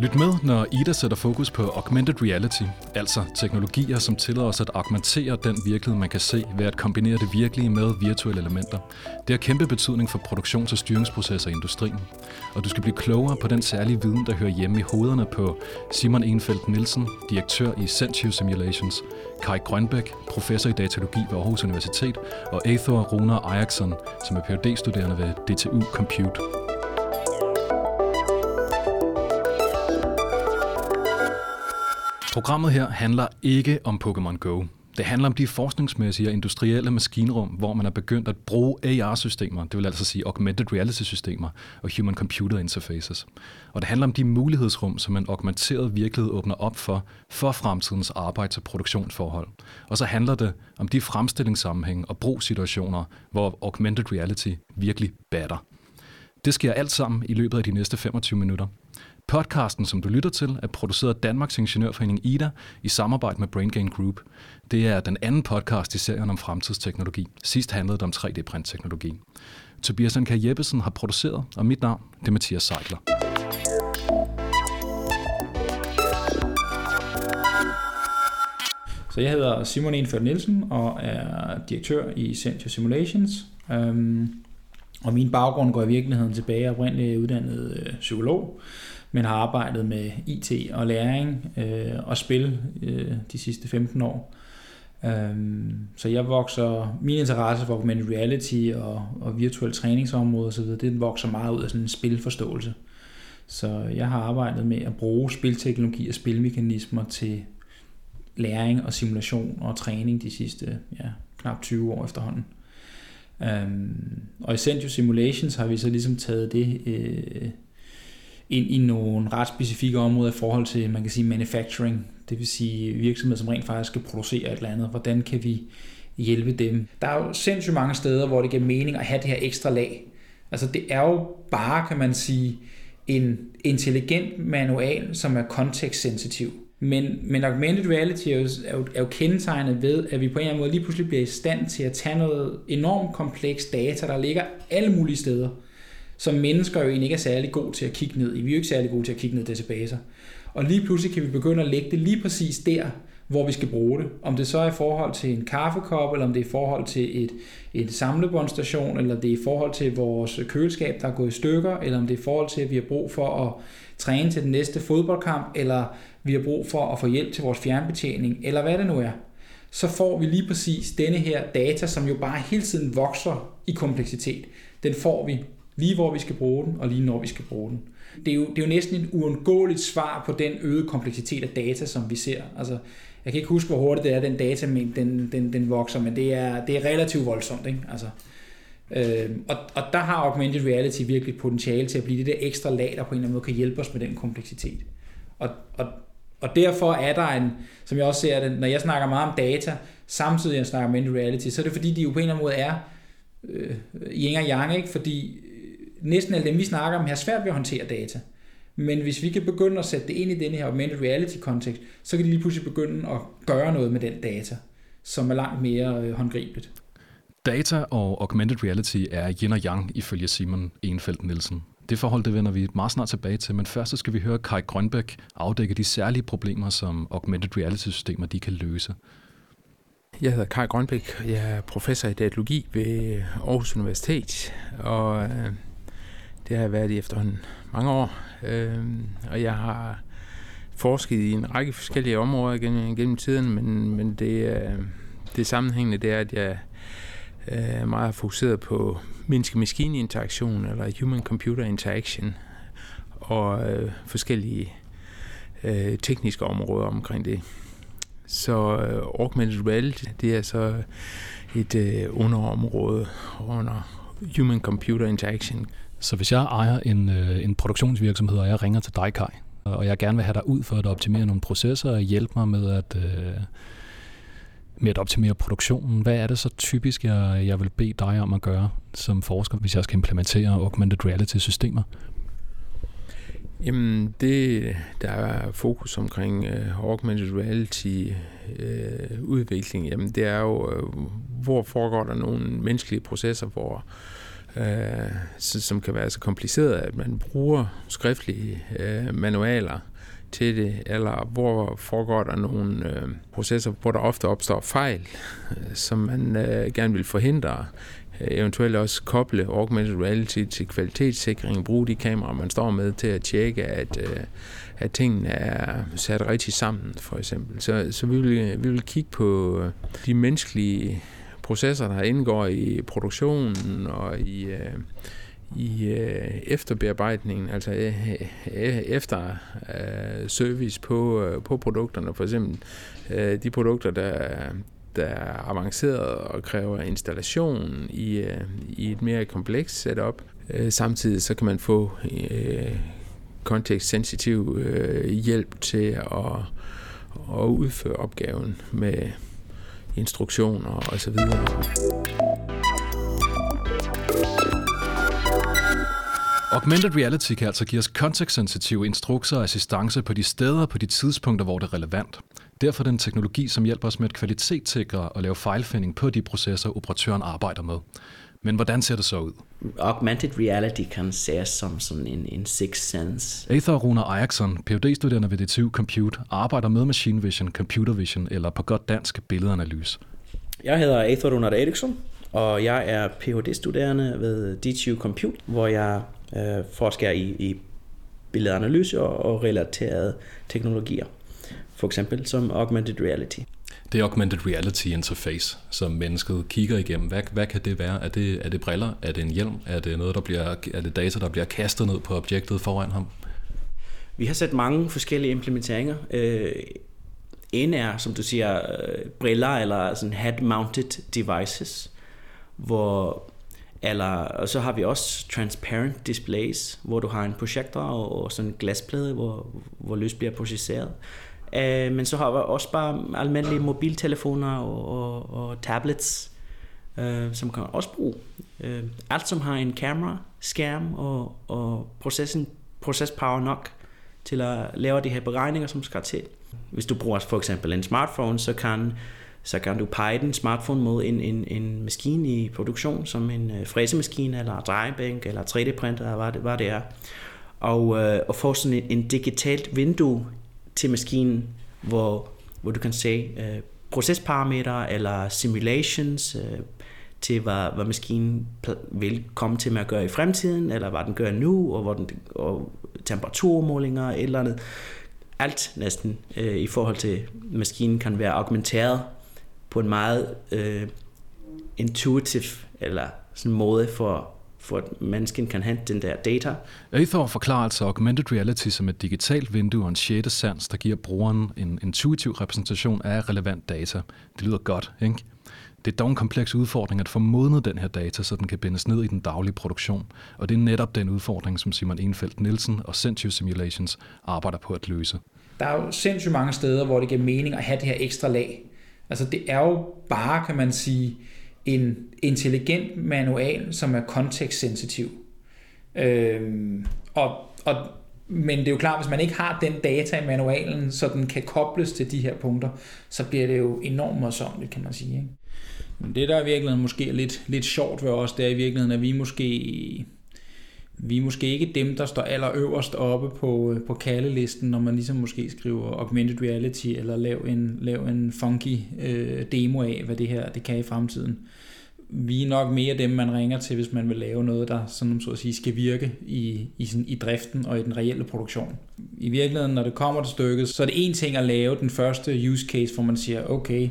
Lyt med, når Ida sætter fokus på augmented reality, altså teknologier, som tillader os at augmentere den virkelighed, man kan se ved at kombinere det virkelige med virtuelle elementer. Det har kæmpe betydning for produktions- og styringsprocesser i industrien. Og du skal blive klogere på den særlige viden, der hører hjemme i hovederne på Simon Enfeldt Nielsen, direktør i Sentio Simulations, Kai Grønbæk, professor i datalogi ved Aarhus Universitet, og Athor Runer Ajaxson, som er Ph.D.-studerende ved DTU Compute. Programmet her handler ikke om Pokémon Go. Det handler om de forskningsmæssige og industrielle maskinrum, hvor man er begyndt at bruge AR-systemer, det vil altså sige augmented reality-systemer og human-computer interfaces. Og det handler om de mulighedsrum, som en augmenteret virkelighed åbner op for, for fremtidens arbejds- og produktionsforhold. Og så handler det om de fremstillingssammenhænge og brugssituationer, hvor augmented reality virkelig batter. Det sker alt sammen i løbet af de næste 25 minutter. Podcasten, som du lytter til, er produceret af Danmarks Ingeniørforening IDA i samarbejde med BrainGain Group. Det er den anden podcast i serien om fremtidsteknologi. Sidst handlede det om 3D-printteknologi. Tobias Anka Jeppesen har produceret, og mit navn det er Mathias Seidler. Så jeg hedder Simon Enført Nielsen og er direktør i Central Simulations. Um, og min baggrund går i virkeligheden tilbage oprindeligt uddannet øh, psykolog men har arbejdet med IT og læring øh, og spil øh, de sidste 15 år. Øhm, så jeg vokser, min interesse for augmented reality og, og virtuel træningsområde osv., det vokser meget ud af sådan en spilforståelse. Så jeg har arbejdet med at bruge spilteknologi og spilmekanismer til læring og simulation og træning de sidste ja, knap 20 år efterhånden. Øhm, og i Centio Simulations har vi så ligesom taget det øh, ind i nogle ret specifikke områder i forhold til, man kan sige, manufacturing, det vil sige virksomheder, som rent faktisk skal producere et eller andet. Hvordan kan vi hjælpe dem? Der er jo sindssygt mange steder, hvor det giver mening at have det her ekstra lag. Altså det er jo bare, kan man sige, en intelligent manual, som er kontekstsensitiv. Men, men augmented reality er jo, er, jo, er jo kendetegnet ved, at vi på en eller anden måde lige pludselig bliver i stand til at tage noget enormt kompleks data, der ligger alle mulige steder, som mennesker jo egentlig ikke er særlig gode til at kigge ned i. Vi er jo ikke særlig gode til at kigge ned i databaser. Og lige pludselig kan vi begynde at lægge det lige præcis der, hvor vi skal bruge det. Om det så er i forhold til en kaffekop, eller om det er i forhold til et, et samlebåndstation, eller det er i forhold til vores køleskab, der er gået i stykker, eller om det er i forhold til, at vi har brug for at træne til den næste fodboldkamp, eller vi har brug for at få hjælp til vores fjernbetjening, eller hvad det nu er, så får vi lige præcis denne her data, som jo bare hele tiden vokser i kompleksitet. Den får vi lige hvor vi skal bruge den, og lige når vi skal bruge den. Det er jo, det er jo næsten et uundgåeligt svar på den øgede kompleksitet af data, som vi ser. Altså, jeg kan ikke huske, hvor hurtigt det er, den data den, den, den vokser, men det er, det er relativt voldsomt. Ikke? Altså, øh, og, og der har augmented reality virkelig potentiale til at blive det der ekstra lag, der på en eller anden måde kan hjælpe os med den kompleksitet. Og, og, og derfor er der en, som jeg også ser det, når jeg snakker meget om data, samtidig jeg snakker om augmented reality, så er det fordi, de jo på en eller anden måde er øh, yin og yang, ikke? fordi næsten alle dem, vi snakker om, har svært ved at håndtere data. Men hvis vi kan begynde at sætte det ind i denne her augmented reality kontekst, så kan de lige pludselig begynde at gøre noget med den data, som er langt mere øh, håndgribeligt. Data og augmented reality er yin og yang ifølge Simon Enfeldt Nielsen. Det forhold det vender vi meget snart tilbage til, men først så skal vi høre Kai Grønbæk afdække de særlige problemer, som augmented reality-systemer de kan løse. Jeg hedder Kai Grønbæk. Jeg er professor i datalogi ved Aarhus Universitet, og øh, det har jeg været i efterhånden mange år, øh, og jeg har forsket i en række forskellige områder gennem, gennem tiden, men, men det, øh, det sammenhængende det er, at jeg øh, meget fokuseret på menneske-maskine-interaktion, eller human-computer interaction, og øh, forskellige øh, tekniske områder omkring det. Så øh, augmented reality, det er så et øh, underområde under human-computer interaction. Så hvis jeg ejer en, øh, en produktionsvirksomhed, og jeg ringer til dig, Kai, og jeg gerne vil have dig ud for at optimere nogle processer og hjælpe mig med at, øh, med at optimere produktionen, hvad er det så typisk, jeg, jeg vil bede dig om at gøre som forsker, hvis jeg skal implementere augmented reality-systemer? Jamen, det, der er fokus omkring øh, augmented reality øh, udvikling, jamen det er jo, øh, hvor foregår der nogle menneskelige processer, hvor øh, som kan være så kompliceret, at man bruger skriftlige øh, manualer til det, eller hvor foregår der nogle øh, processer, hvor der ofte opstår fejl, øh, som man øh, gerne vil forhindre. Eventuelt også koble augmented reality til kvalitetssikring, bruge de kameraer, man står med til at tjekke, at, øh, at tingene er sat rigtigt sammen, for eksempel. Så, så vi, vil, vi vil kigge på øh, de menneskelige processer, der indgår i produktionen og i, øh, i efterbearbejdningen, altså efter service på, på produkterne. For eksempel de produkter, der, der er avanceret og kræver installation i, øh, i et mere komplekst setup. Øh, samtidig så kan man få øh, kontekstsensitiv øh, hjælp til at, at udføre opgaven med instruktioner osv. Augmented reality kan altså give os kontekstsensitive instrukser og assistance på de steder og på de tidspunkter, hvor det er relevant. Derfor er det en teknologi, som hjælper os med at kvalitetssikre og lave fejlfinding på de processer, operatøren arbejder med. Men hvordan ser det så ud? Augmented reality kan ses som sådan en, en sixth sense. Aether Rune Eriksson, Ph.D.-studerende ved DTU Compute, arbejder med machine vision, computer vision eller på godt dansk billedanalyse. Jeg hedder Aether Rune Eriksson, og jeg er Ph.D.-studerende ved DTU Compute, hvor jeg øh, forsker i, i billedanalyse og, og relaterede teknologier. For eksempel som augmented reality. Det augmented reality interface, som mennesket kigger igennem. Hvad, hvad kan det være? Er det, er det briller? Er det en hjelm? Er det noget, der bliver, er det data, der bliver kastet ned på objektet foran ham? Vi har set mange forskellige implementeringer. Øh, en er, som du siger, øh, briller eller sådan head-mounted devices, hvor eller, og så har vi også transparent displays, hvor du har en projektor og, og sådan en glasplade, hvor, hvor lys bliver processeret. Uh, men så har vi også bare almindelige mobiltelefoner og, og, og tablets, uh, som kan også bruge. Uh, alt som har en kamera, skærm og, og processen, process power nok til at lave de her beregninger, som skal til. Hvis du bruger for eksempel en smartphone, så kan så kan du pege den smartphone mod en, en, en maskine i produktion, som en fræsemaskine, eller drejebænk, eller 3D-printer, eller hvad det, hvad det er. Og, uh, og få sådan en, en digitalt vindue til maskinen, hvor, hvor du kan se uh, procesparametre eller simulations uh, til, hvad, hvad maskinen vil komme til med at gøre i fremtiden, eller hvad den gør nu, og, hvor den, og temperaturmålinger, eller andet. Alt næsten uh, i forhold til maskinen kan være augmenteret på en meget øh, intuitiv eller sådan måde for, for at mennesken kan hente den der data. Aether forklarer altså augmented reality som et digitalt vindue og en sjette sans, der giver brugeren en intuitiv repræsentation af relevant data. Det lyder godt, ikke? Det er dog en kompleks udfordring at få modnet den her data, så den kan bindes ned i den daglige produktion. Og det er netop den udfordring, som Simon Enfeldt Nielsen og Sentio Simulations arbejder på at løse. Der er jo sindssygt mange steder, hvor det giver mening at have det her ekstra lag Altså det er jo bare, kan man sige, en intelligent manual, som er kontekstsensitiv. Øhm, og, og, men det er jo klart, hvis man ikke har den data i manualen, så den kan kobles til de her punkter, så bliver det jo enormt morsomt, kan man sige. Ikke? Men det, der er i virkeligheden måske er lidt, lidt sjovt ved os, det er i virkeligheden, at vi måske vi er måske ikke dem, der står allerøverst oppe på, øh, på kaldelisten, når man ligesom måske skriver augmented reality, eller lav en, lav en funky øh, demo af, hvad det her det kan i fremtiden. Vi er nok mere dem, man ringer til, hvis man vil lave noget, der sådan, så at sige, skal virke i, i, sådan, i driften og i den reelle produktion. I virkeligheden, når det kommer til stykket, så er det en ting at lave den første use case, hvor man siger, okay,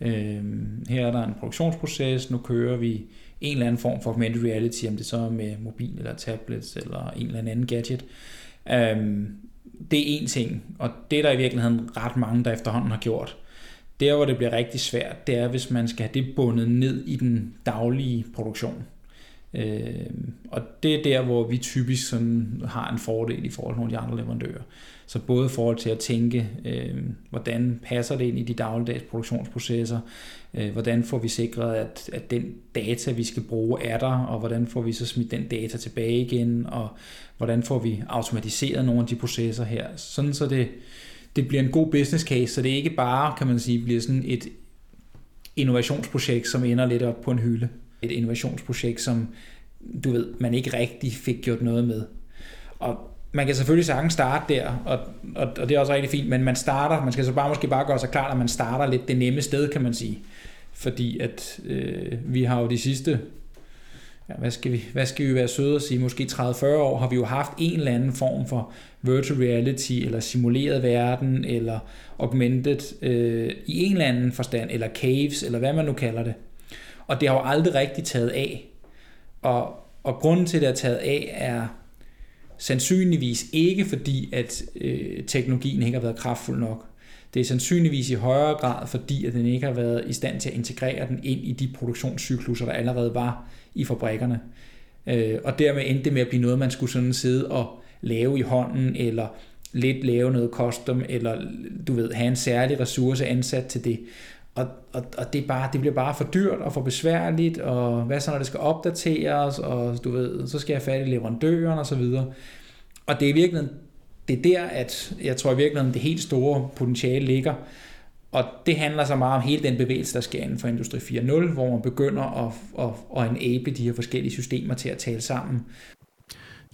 øh, her er der en produktionsproces, nu kører vi en eller anden form for augmented reality, om det så er med mobil eller tablets eller en eller anden gadget. Øh, det er en ting, og det der i virkeligheden ret mange, der efterhånden har gjort. Der, hvor det bliver rigtig svært, det er, hvis man skal have det bundet ned i den daglige produktion. Øh, og det er der, hvor vi typisk sådan har en fordel i forhold til nogle af de andre leverandører. Så både i forhold til at tænke, øh, hvordan passer det ind i de dagligdags produktionsprocesser, øh, hvordan får vi sikret, at, at den data, vi skal bruge, er der, og hvordan får vi så smidt den data tilbage igen, og hvordan får vi automatiseret nogle af de processer her, sådan så det, det bliver en god business case, så det ikke bare, kan man sige, bliver sådan et innovationsprojekt, som ender lidt op på en hylde. Et innovationsprojekt, som du ved, man ikke rigtig fik gjort noget med. Og man kan selvfølgelig sagtens starte der, og, og, og det er også rigtig fint, men man starter, man skal så bare måske bare gøre sig klar, at man starter lidt det nemme sted, kan man sige. Fordi at øh, vi har jo de sidste, ja, hvad, skal vi, hvad skal vi være søde at sige, måske 30-40 år, har vi jo haft en eller anden form for virtual reality, eller simuleret verden, eller augmented øh, i en eller anden forstand, eller caves, eller hvad man nu kalder det. Og det har jo aldrig rigtig taget af. Og, og grunden til, at det er taget af, er sandsynligvis ikke fordi, at øh, teknologien ikke har været kraftfuld nok. Det er sandsynligvis i højere grad, fordi at den ikke har været i stand til at integrere den ind i de produktionscykluser, der allerede var i fabrikkerne. Øh, og dermed endte det med at blive noget, man skulle sådan sidde og lave i hånden, eller lidt lave noget custom, eller du ved, have en særlig ressource ansat til det. Og, og, og det, er bare, det bliver bare for dyrt og for besværligt, og hvad så når det skal opdateres, og du ved, så skal jeg fat i leverandøren og så videre. Og det er virkelig det er der, at jeg tror i virkeligheden, det helt store potentiale ligger. Og det handler så meget om hele den bevægelse, der sker inden for Industri 4.0, hvor man begynder at, at, at enable de her forskellige systemer til at tale sammen.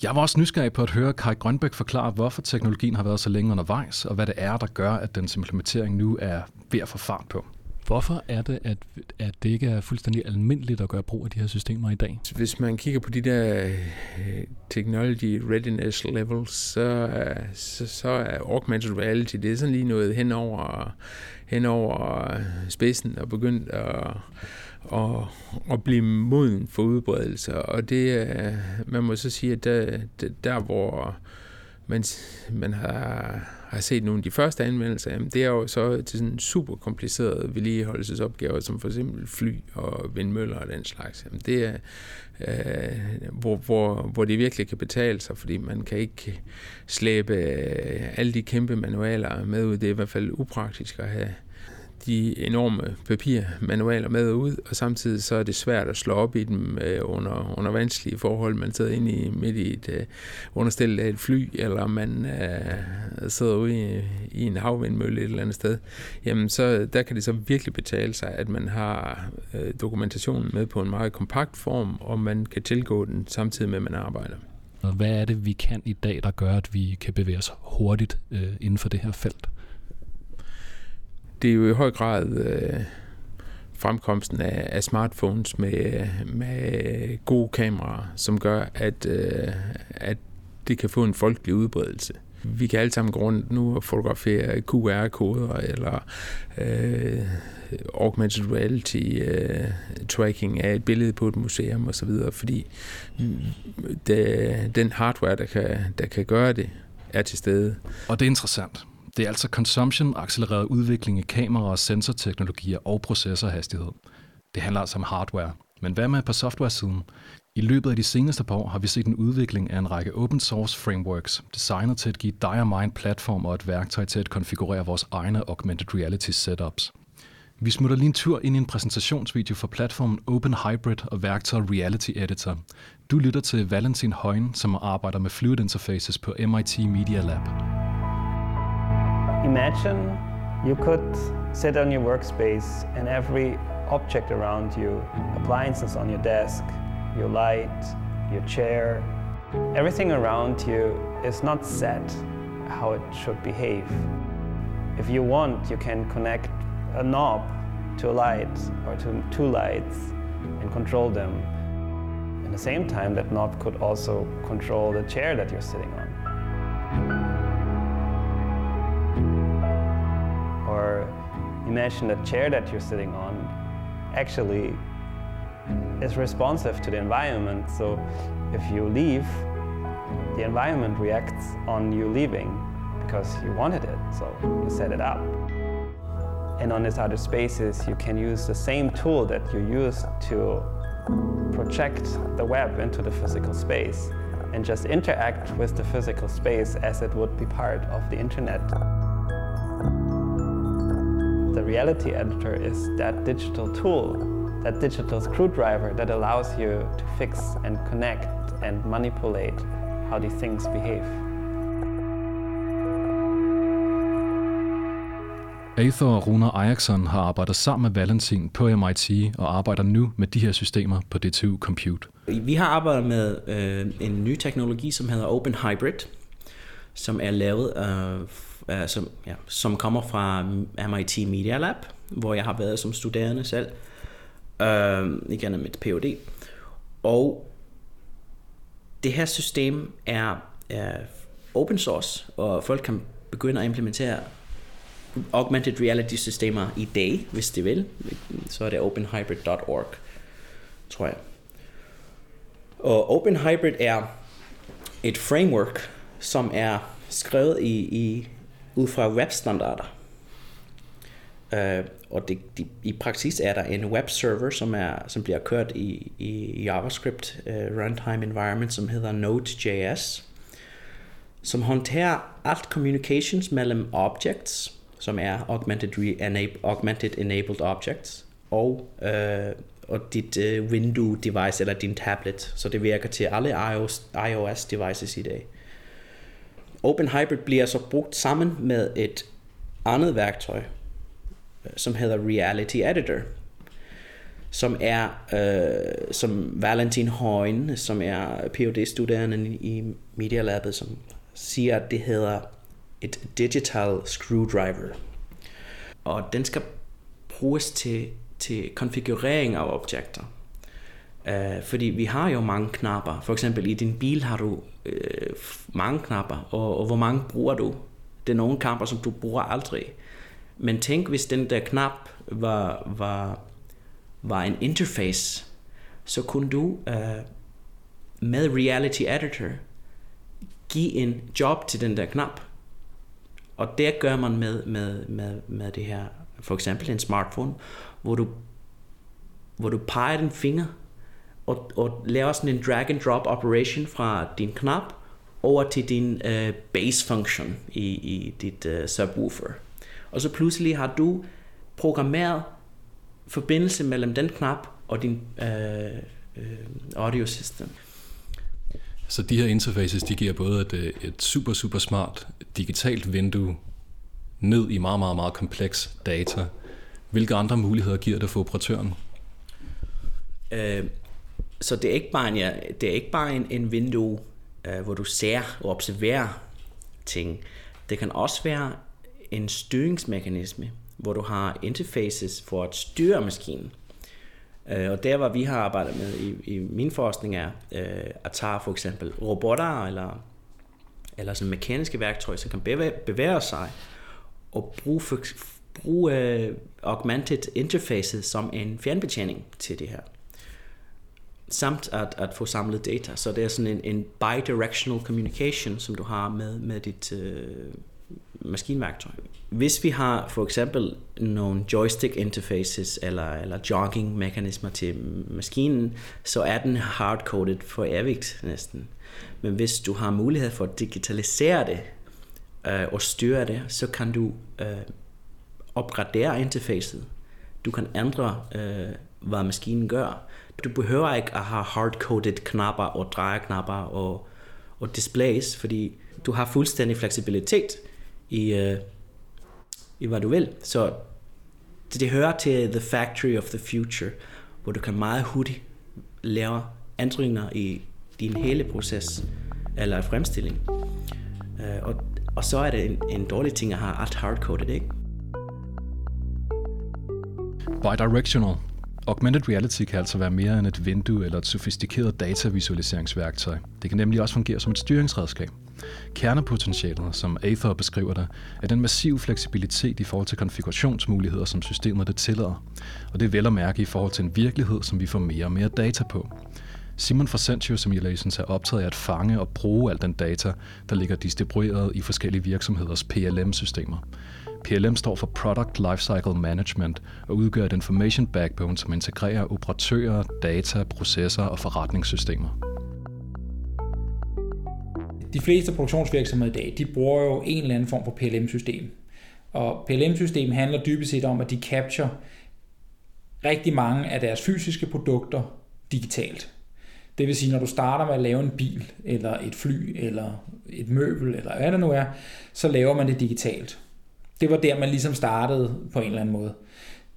Jeg var også nysgerrig på at høre Kai Grønbæk forklare, hvorfor teknologien har været så længe undervejs, og hvad det er, der gør, at dens implementering nu er ved at få fart på. Hvorfor er det, at, at det ikke er fuldstændig almindeligt at gøre brug af de her systemer i dag? Hvis man kigger på de der øh, technology readiness levels, så, så, så er augmented reality, det er sådan lige noget hen over, hen over spidsen og begyndt at, at, at blive moden for udbredelse. Og det, man må så sige, at der, der hvor man, man har har set nogle af de første anvendelser, jamen det er jo så til sådan super komplicerede vedligeholdelsesopgaver, som for eksempel fly og vindmøller og den slags. Jamen det er, øh, hvor, hvor, hvor det virkelig kan betale sig, fordi man kan ikke slæbe alle de kæmpe manualer med ud. Det er i hvert fald upraktisk at have de enorme papirmanualer med ud, og samtidig så er det svært at slå op i dem øh, under, under vanskelige forhold. Man sidder inde i, midt i et øh, understillet af et fly, eller man øh, sidder ude i, i en havvindmølle et eller andet sted. Jamen, så der kan det så virkelig betale sig, at man har øh, dokumentationen med på en meget kompakt form, og man kan tilgå den samtidig med, at man arbejder. Hvad er det, vi kan i dag, der gør, at vi kan bevæge os hurtigt øh, inden for det her felt? Det er jo i høj grad øh, fremkomsten af, af smartphones med, med gode kameraer, som gør, at, øh, at det kan få en folkelig udbredelse. Vi kan alle sammen gå rundt nu og fotografere QR-koder eller øh, augmented reality øh, tracking af et billede på et museum osv., fordi det, den hardware, der kan, der kan gøre det, er til stede. Og det er interessant. Det er altså consumption, accelereret udvikling i kameraer, sensorteknologier og processorhastighed. Det handler altså om hardware. Men hvad med på software-siden? I løbet af de seneste par år har vi set en udvikling af en række open source frameworks, designet til at give Diamind platform og et værktøj til at konfigurere vores egne augmented reality setups. Vi smutter lige en tur ind i en præsentationsvideo for platformen Open Hybrid og værktøjet Reality Editor. Du lytter til Valentin Højen, som arbejder med Fluid Interfaces på MIT Media Lab. Imagine you could sit on your workspace and every object around you, appliances on your desk, your light, your chair, everything around you is not set how it should behave. If you want, you can connect a knob to a light or to two lights and control them. At the same time, that knob could also control the chair that you're sitting on. Imagine the chair that you're sitting on actually is responsive to the environment. So if you leave, the environment reacts on you leaving because you wanted it, so you set it up. And on these other spaces, you can use the same tool that you used to project the web into the physical space and just interact with the physical space as it would be part of the internet. The reality editor is that digital tool, that digital screwdriver that allows you to fix and connect and manipulate how these things behave. Aether og Runa Ajaxson har arbejdet sammen med Valentin på MIT og arbejder nu med de her systemer på DTU Compute. Vi har arbejdet med øh, en ny teknologi, som hedder Open Hybrid, som er lavet, uh, øh, som, ja, som kommer fra MIT Media Lab, hvor jeg har været som studerende selv, øh, igennem mit PhD. Og det her system er, er open source, og folk kan begynde at implementere augmented reality systemer i dag, hvis de vil. Så er det openhybrid.org, tror jeg. Og OpenHybrid er et framework, som er skrevet i, i ud fra webstandarder. Uh, og det, de, i praksis er der en webserver, som, er, som bliver kørt i, i JavaScript uh, runtime environment, som hedder Node.js, som håndterer alt communications mellem objects, som er augmented, re- augmented enabled objects, og, uh, og dit uh, window device eller din tablet. Så det virker til alle iOS, iOS devices i dag. OpenHybrid bliver så brugt sammen med et andet værktøj, øh, som hedder Reality Editor, som er, øh, som Valentin Højen, som er phd studerende i Media Labet, som siger, at det hedder et digital screwdriver. Og den skal bruges til, til konfigurering af objekter. Øh, fordi vi har jo mange knapper. For eksempel i din bil har du øh, mange knapper, og, og hvor mange bruger du? Det er nogle knapper, som du bruger aldrig. Men tænk, hvis den der knap var, var, var en interface, så kunne du øh, med Reality Editor give en job til den der knap. Og det gør man med, med, med, med det her, for eksempel en smartphone, hvor du, hvor du peger din finger og, og laver sådan en drag and drop operation fra din knap over til din uh, base function i, i dit uh, subwoofer. Og så pludselig har du programmeret forbindelse mellem den knap og din uh, uh, audio system. Så de her interfaces, de giver både et, et super, super smart digitalt vindue ned i meget, meget, meget kompleks data. Hvilke andre muligheder giver det for operatøren? Uh, så det er ikke bare en, ja, det er ikke bare en, en vindue, øh, hvor du ser og observerer ting. Det kan også være en styringsmekanisme, hvor du har interfaces for at styre maskinen. Øh, og der, hvor vi har arbejdet med i, i min forskning, er øh, at tage for eksempel robotter eller, eller sådan mekaniske værktøjer, som kan bevæge, bevæge sig og bruge, for, bruge uh, augmented interfaces som en fjernbetjening til det her samt at, at få samlet data. Så det er sådan en, en bidirectional communication, som du har med, med dit øh, maskinværktøj. Hvis vi har for eksempel nogle joystick interfaces eller, eller jogging mekanismer til maskinen, så er den hardcoded for evigt næsten. Men hvis du har mulighed for at digitalisere det øh, og styre det, så kan du øh, opgradere interfacet. Du kan ændre, øh, hvad maskinen gør du behøver ikke at have hardcoded knapper og drejeknapper og, og displays, fordi du har fuldstændig fleksibilitet i, uh, i hvad du vil. Så det, det hører til the factory of the future, hvor du kan meget hurtigt lave ændringer i din hele proces eller fremstilling. Uh, og, og så er det en, en dårlig ting at have alt hardcoded, ikke? Bidirectional Augmented reality kan altså være mere end et vindue eller et sofistikeret datavisualiseringsværktøj. Det kan nemlig også fungere som et styringsredskab. Kernepotentialet, som Aether beskriver det, er den massive fleksibilitet i forhold til konfigurationsmuligheder, som systemet det tillader. Og det er vel at mærke i forhold til en virkelighed, som vi får mere og mere data på. Simon fra Sentio Simulations er optaget af at fange og bruge al den data, der ligger distribueret i forskellige virksomheders PLM-systemer. PLM står for Product Lifecycle Management og udgør et information backbone, som integrerer operatører, data, processer og forretningssystemer. De fleste produktionsvirksomheder i dag, de bruger jo en eller anden form for PLM-system. Og PLM-system handler dybest set om, at de capture rigtig mange af deres fysiske produkter digitalt. Det vil sige, når du starter med at lave en bil, eller et fly, eller et møbel, eller hvad det nu er, så laver man det digitalt. Det var der, man ligesom startede på en eller anden måde.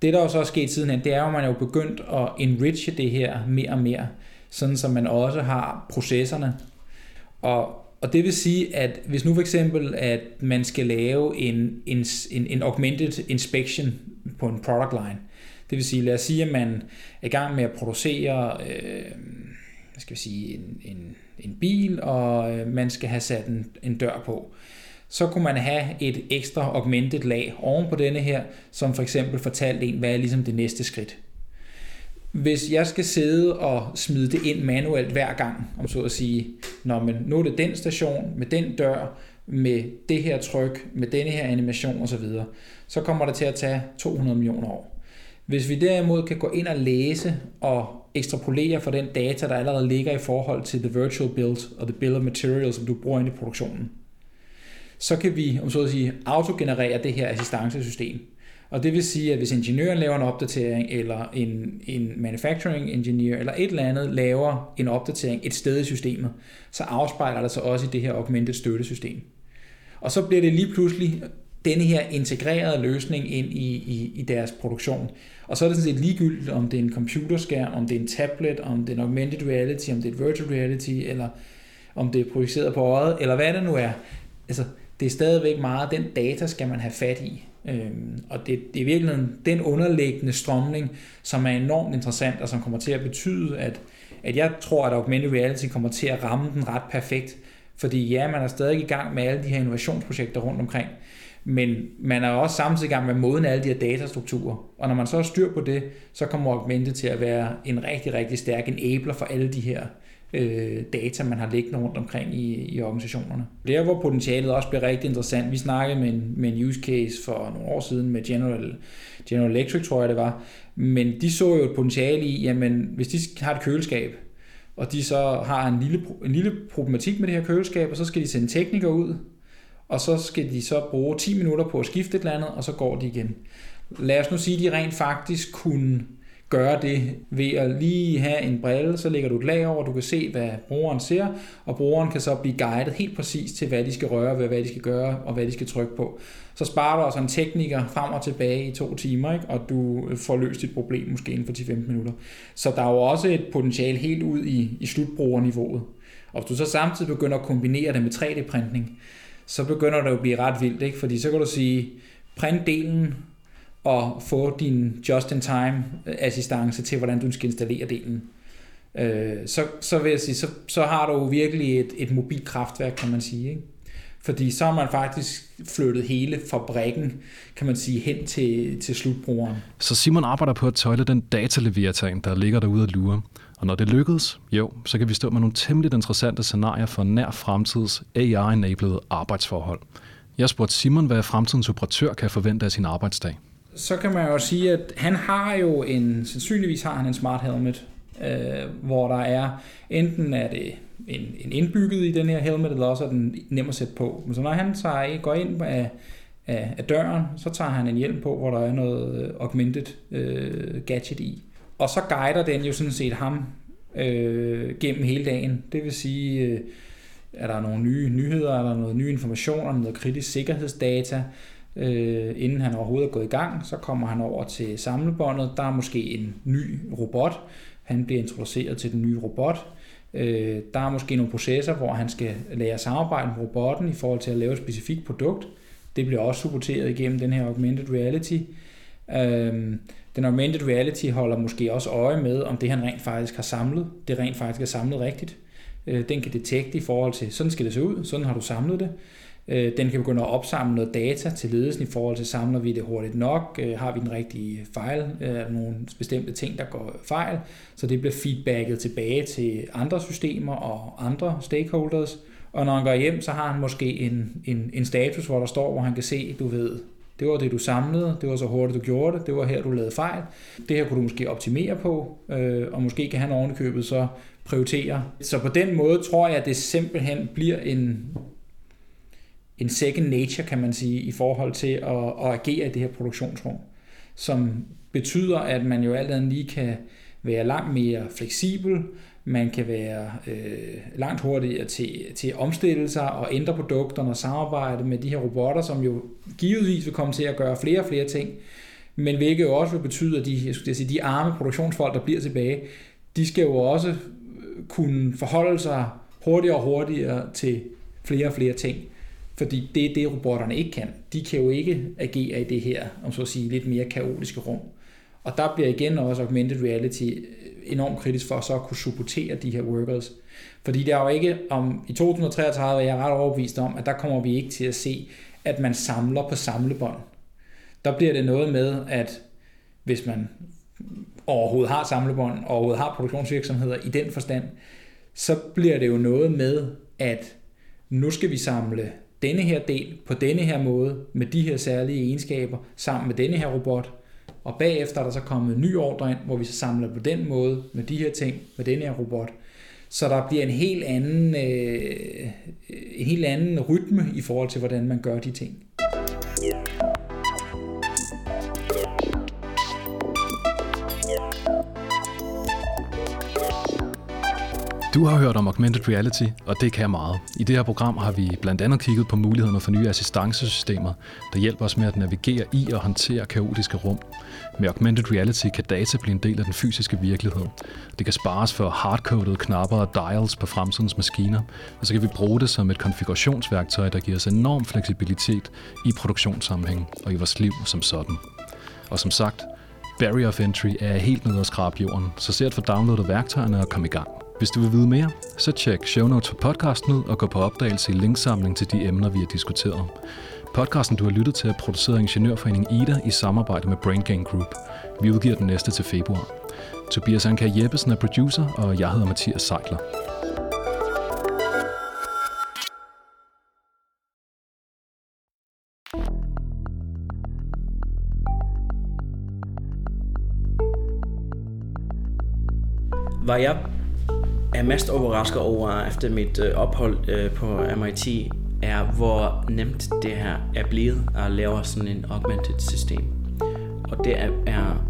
Det, der også er sket sidenhen, det er jo, at man er jo begyndt at enriche det her mere og mere, sådan som man også har processerne. Og og det vil sige, at hvis nu for eksempel, at man skal lave en, en, en, en augmented inspection på en product line, det vil sige, lad os sige, at man er i gang med at producere øh, hvad skal vi sige, en, en, en bil, og øh, man skal have sat en, en dør på. Så kunne man have et ekstra augmented lag oven på denne her, som for eksempel fortalte en, hvad er ligesom det næste skridt. Hvis jeg skal sidde og smide det ind manuelt hver gang, om så at sige, når man, nu er det den station med den dør, med det her tryk, med denne her animation osv., så kommer det til at tage 200 millioner år. Hvis vi derimod kan gå ind og læse og ekstrapolere fra den data, der allerede ligger i forhold til the virtual build og the bill of materials, som du bruger ind i produktionen, så kan vi, om så at sige, autogenerere det her assistancesystem. Og det vil sige, at hvis ingeniøren laver en opdatering, eller en, en manufacturing engineer, eller et eller andet laver en opdatering et sted i systemet, så afspejler det sig også i det her augmented støttesystem. Og så bliver det lige pludselig denne her integrerede løsning ind i, i, i deres produktion. Og så er det sådan set ligegyldigt, om det er en computerskærm, om det er en tablet, om det er en augmented reality, om det er et virtual reality, eller om det er projiceret på øjet, eller hvad det nu er. Altså, det er stadigvæk meget, den data skal man have fat i. Øhm, og det, det er virkelig den underliggende strømning, som er enormt interessant, og som kommer til at betyde, at, at jeg tror, at augmented reality kommer til at ramme den ret perfekt. Fordi ja, man er stadig i gang med alle de her innovationsprojekter rundt omkring, men man er også samtidig i gang med at modne alle de her datastrukturer. Og når man så har styr på det, så kommer augmented til at være en rigtig, rigtig stærk enabler for alle de her øh, data, man har liggende rundt omkring i, i organisationerne. Der, hvor potentialet også bliver rigtig interessant. Vi snakkede med en, med en use case for nogle år siden med General, General Electric, tror jeg det var. Men de så jo et potentiale i, jamen hvis de har et køleskab, og de så har en lille, en lille problematik med det her køleskab, og så skal de sende teknikere ud, og så skal de så bruge 10 minutter på at skifte et eller andet, og så går de igen. Lad os nu sige, at de rent faktisk kunne gøre det ved at lige have en brille, så lægger du et lag over, du kan se, hvad brugeren ser, og brugeren kan så blive guidet helt præcis til, hvad de skal røre ved, hvad de skal gøre, og hvad de skal trykke på. Så sparer du altså en tekniker frem og tilbage i to timer, ikke? og du får løst dit problem måske inden for 10-15 minutter. Så der er jo også et potentiale helt ud i, i slutbrugerniveauet. Og hvis du så samtidig begynder at kombinere det med 3D-printning, så begynder det at blive ret vildt, ikke? fordi så kan du sige, print delen og få din just-in-time øh, assistance til, hvordan du skal installere delen. Øh, så, så vil jeg sige, så, så har du virkelig et, et mobilt kraftværk, kan man sige. Ikke? Fordi så har man faktisk flyttet hele fabrikken, kan man sige, hen til, til slutbrugeren. Så Simon arbejder på at tøjle den dataleviatan, der ligger derude og lurer. Og når det lykkedes, jo, så kan vi stå med nogle temmelig interessante scenarier for nær fremtids AI-enablede arbejdsforhold. Jeg spurgte Simon, hvad fremtidens operatør kan forvente af sin arbejdsdag. Så kan man jo sige, at han har jo en, sandsynligvis har han en smart helmet, øh, hvor der er, enten er det en, en indbygget i den her helmet, eller også er den nem at sætte på. Men så når han tager, går ind af, af, af døren, så tager han en hjelm på, hvor der er noget øh, augmented øh, gadget i. Og så guider den jo sådan set ham øh, gennem hele dagen. Det vil sige, øh, er der nogle nye nyheder, er der noget ny informationer, noget kritisk sikkerhedsdata, øh, inden han overhovedet er gået i gang, så kommer han over til samlebåndet. Der er måske en ny robot. Han bliver introduceret til den nye robot. Øh, der er måske nogle processer, hvor han skal lære at samarbejde med robotten i forhold til at lave et specifikt produkt. Det bliver også supporteret igennem den her augmented reality. Øh, den augmented reality holder måske også øje med, om det han rent faktisk har samlet, det rent faktisk er samlet rigtigt. Øh, den kan detekte i forhold til, sådan skal det se ud, sådan har du samlet det. Øh, den kan begynde at opsamle noget data til ledelsen i forhold til, samler vi det hurtigt nok, øh, har vi den rigtige fejl, øh, er der nogle bestemte ting, der går fejl, så det bliver feedbacket tilbage til andre systemer og andre stakeholders. Og når han går hjem, så har han måske en, en, en status, hvor der står, hvor han kan se, du ved, det var det, du samlede, det var så hurtigt, du gjorde det, det var her, du lavede fejl. Det her kunne du måske optimere på, øh, og måske kan han ovenikøbet så prioritere. Så på den måde tror jeg, at det simpelthen bliver en, en second nature, kan man sige, i forhold til at, at agere i det her produktionsrum, som betyder, at man jo alt andet lige kan være langt mere fleksibel, man kan være øh, langt hurtigere til, til at omstille sig og ændre produkterne og samarbejde med de her robotter, som jo givetvis vil komme til at gøre flere og flere ting, men hvilket jo også vil betyde, at de, jeg skulle sige, de arme produktionsfolk, der bliver tilbage, de skal jo også kunne forholde sig hurtigere og hurtigere til flere og flere ting. Fordi det er det, robotterne ikke kan. De kan jo ikke agere i det her, om så at sige, lidt mere kaotiske rum. Og der bliver igen også augmented reality enormt kritisk for så at kunne supportere de her workers. Fordi det er jo ikke om, i 2033 er jeg ret overbevist om, at der kommer vi ikke til at se, at man samler på samlebånd. Der bliver det noget med, at hvis man overhovedet har samlebånd, og overhovedet har produktionsvirksomheder i den forstand, så bliver det jo noget med, at nu skal vi samle denne her del på denne her måde, med de her særlige egenskaber, sammen med denne her robot, og bagefter er der så kommet en ny ordre ind, hvor vi så samler på den måde, med de her ting, med denne her robot. Så der bliver en helt anden, øh, en helt anden rytme i forhold til, hvordan man gør de ting. Du har hørt om augmented reality, og det kan meget. I det her program har vi blandt andet kigget på mulighederne for nye assistancesystemer, der hjælper os med at navigere i og håndtere kaotiske rum. Med augmented reality kan data blive en del af den fysiske virkelighed. Det kan spares for hardcoded knapper og dials på fremtidens maskiner, og så kan vi bruge det som et konfigurationsværktøj, der giver os enorm fleksibilitet i produktionssammenhæng og i vores liv som sådan. Og som sagt, Barrier of Entry er helt nede at skrabe jorden, så se at få downloadet værktøjerne og kom i gang. Hvis du vil vide mere, så tjek show notes for podcasten ud og gå på opdagelse i linksamling til de emner, vi har diskuteret. Podcasten, du har lyttet til, er produceret af Ingeniørforeningen Ida i samarbejde med Brain Gain Group. Vi udgiver den næste til februar. Tobias Anka Jeppesen er producer, og jeg hedder Mathias Seidler. var jeg er mest overrasket over efter mit øh, ophold øh, på MIT, er hvor nemt det her er blevet at lave sådan en augmented system. Og det er, er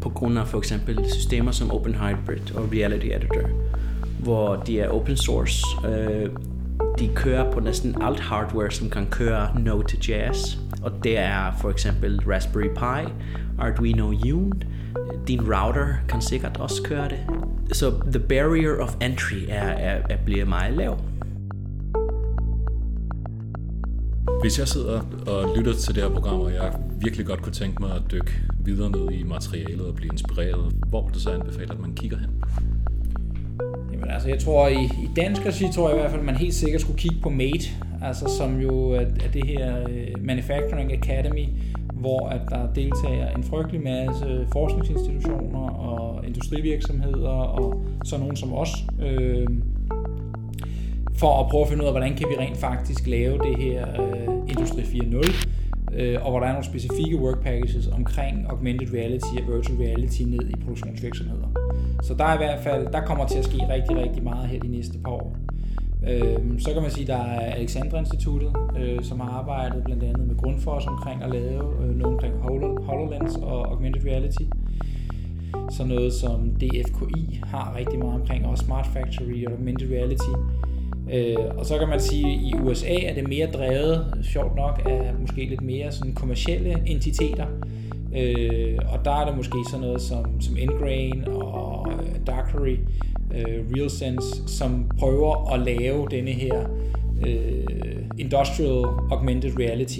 på grund af for eksempel systemer som Open Hybrid og Reality Editor, hvor de er open source. Øh, de kører på næsten alt hardware, som kan køre Node.js. Og det er for eksempel Raspberry Pi, Arduino Uno, din router kan sikkert også køre det. Så the barrier of entry er, er, er bliver meget lav. Hvis jeg sidder og lytter til det her program, og jeg virkelig godt kunne tænke mig at dykke videre ned i materialet og blive inspireret, hvor vil du så anbefale, at man kigger hen? Jamen altså, jeg tror i, i dansk regi, tror jeg i hvert fald, at man helt sikkert skulle kigge på MATE, altså som jo er, er det her uh, Manufacturing Academy, hvor at der deltager en frygtelig masse forskningsinstitutioner og industrivirksomheder og så nogen som os, øh, for at prøve at finde ud af, hvordan kan vi rent faktisk lave det her øh, Industri 4.0, øh, og hvor der er nogle specifikke work packages omkring augmented reality og virtual reality ned i produktionsvirksomheder. Så der er i hvert fald, der kommer til at ske rigtig, rigtig meget her de næste par år. Øh, så kan man sige, at der er Alexandra Instituttet, øh, som har arbejdet blandt andet med Grundfos omkring at lave øh, noget omkring HoloLens og Augmented Reality. Så noget som DFKI har rigtig meget omkring, og Smart Factory og Augmented Reality. Øh, og så kan man sige, at i USA er det mere drevet, sjovt nok, af måske lidt mere sådan kommercielle entiteter. Øh, og der er det måske sådan noget som, som Ingrain og øh, Darkery, øh, RealSense, som prøver at lave denne her øh, industrial augmented reality.